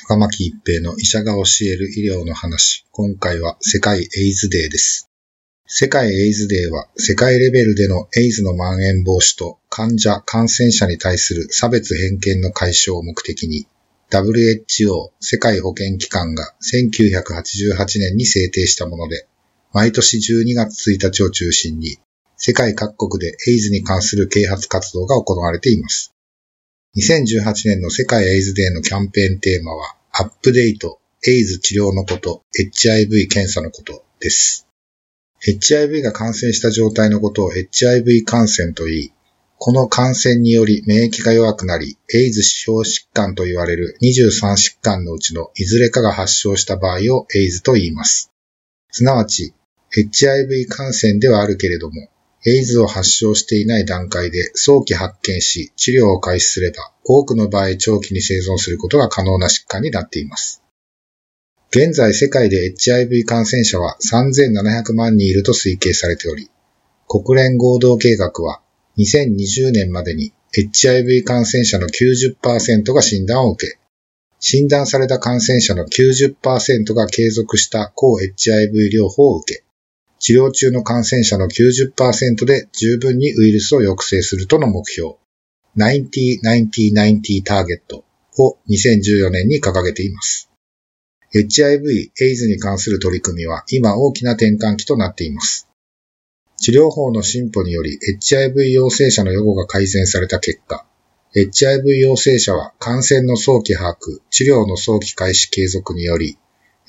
坂巻一平の医者が教える医療の話。今回は世界エイズデーです。世界エイズデーは世界レベルでのエイズの蔓延防止と患者、感染者に対する差別偏見の解消を目的に WHO 世界保健機関が1988年に制定したもので、毎年12月1日を中心に世界各国でエイズに関する啓発活動が行われています。2018年の世界エイズデーのキャンペーンテーマは、アップデート、エイズ治療のこと、HIV 検査のことです。HIV が感染した状態のことを HIV 感染と言い、この感染により免疫が弱くなり、エイズ小疾患と言われる23疾患のうちのいずれかが発症した場合をエイズと言います。すなわち、HIV 感染ではあるけれども、エイズを発症していない段階で早期発見し治療を開始すれば多くの場合長期に生存することが可能な疾患になっています。現在世界で HIV 感染者は3700万人いると推計されており、国連合同計画は2020年までに HIV 感染者の90%が診断を受け、診断された感染者の90%が継続した抗 HIV 療法を受け、治療中の感染者の90%で十分にウイルスを抑制するとの目標、90-90-90ターゲットを2014年に掲げています。HIV、エイズに関する取り組みは今大きな転換期となっています。治療法の進歩により HIV 陽性者の予後が改善された結果、HIV 陽性者は感染の早期把握、治療の早期開始継続により、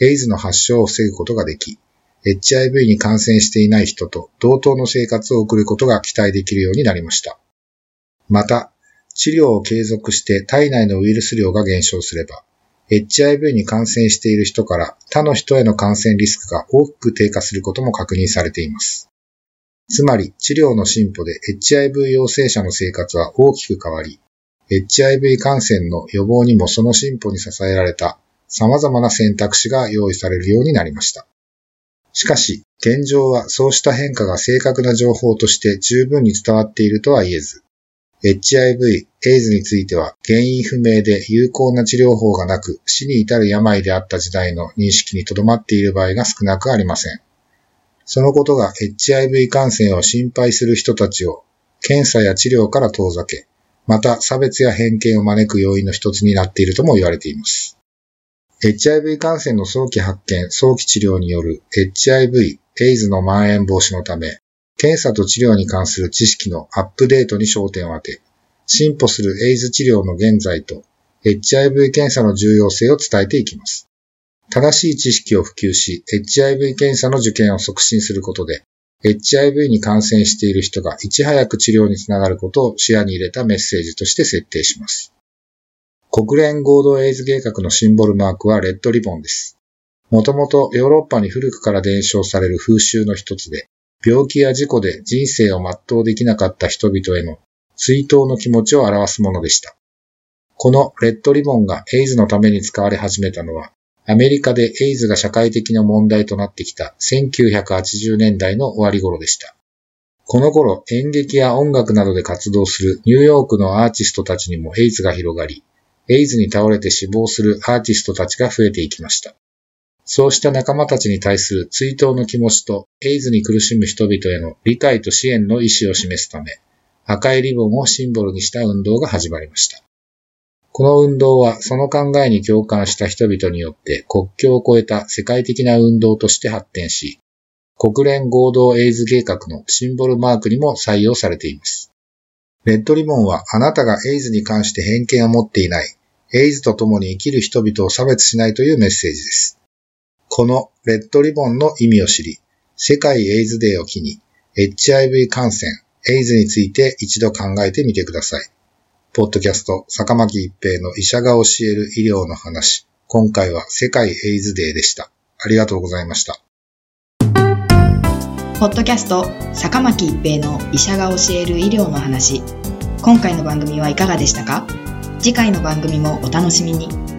エイズの発症を防ぐことができ、HIV に感染していない人と同等の生活を送ることが期待できるようになりました。また、治療を継続して体内のウイルス量が減少すれば、HIV に感染している人から他の人への感染リスクが大きく低下することも確認されています。つまり、治療の進歩で HIV 陽性者の生活は大きく変わり、HIV 感染の予防にもその進歩に支えられた様々な選択肢が用意されるようになりました。しかし、現状はそうした変化が正確な情報として十分に伝わっているとは言えず、HIV、エイズについては原因不明で有効な治療法がなく死に至る病であった時代の認識にとどまっている場合が少なくありません。そのことが HIV 感染を心配する人たちを検査や治療から遠ざけ、また差別や偏見を招く要因の一つになっているとも言われています。HIV 感染の早期発見、早期治療による HIV、エイズの蔓延防止のため、検査と治療に関する知識のアップデートに焦点を当て、進歩するエイズ治療の現在と HIV 検査の重要性を伝えていきます。正しい知識を普及し、HIV 検査の受験を促進することで、HIV に感染している人がいち早く治療につながることを視野に入れたメッセージとして設定します。国連合同エイズ計画のシンボルマークはレッドリボンです。もともとヨーロッパに古くから伝承される風習の一つで、病気や事故で人生を全うできなかった人々への追悼の気持ちを表すものでした。このレッドリボンがエイズのために使われ始めたのは、アメリカでエイズが社会的な問題となってきた1980年代の終わり頃でした。この頃演劇や音楽などで活動するニューヨークのアーティストたちにもエイズが広がり、エイズに倒れて死亡するアーティストたちが増えていきました。そうした仲間たちに対する追悼の気持ちと、エイズに苦しむ人々への理解と支援の意思を示すため、赤いリボンをシンボルにした運動が始まりました。この運動はその考えに共感した人々によって国境を越えた世界的な運動として発展し、国連合同エイズ計画のシンボルマークにも採用されています。レッドリボンはあなたがエイズに関して偏見を持っていない、エイズと共に生きる人々を差別しないというメッセージです。このレッドリボンの意味を知り、世界エイズデーを機に、HIV 感染、エイズについて一度考えてみてください。ポッドキャスト、坂巻一平の医者が教える医療の話。今回は世界エイズデーでした。ありがとうございました。ポッドキャスト、坂巻一平の医者が教える医療の話。今回の番組はいかがでしたか？次回の番組もお楽しみに。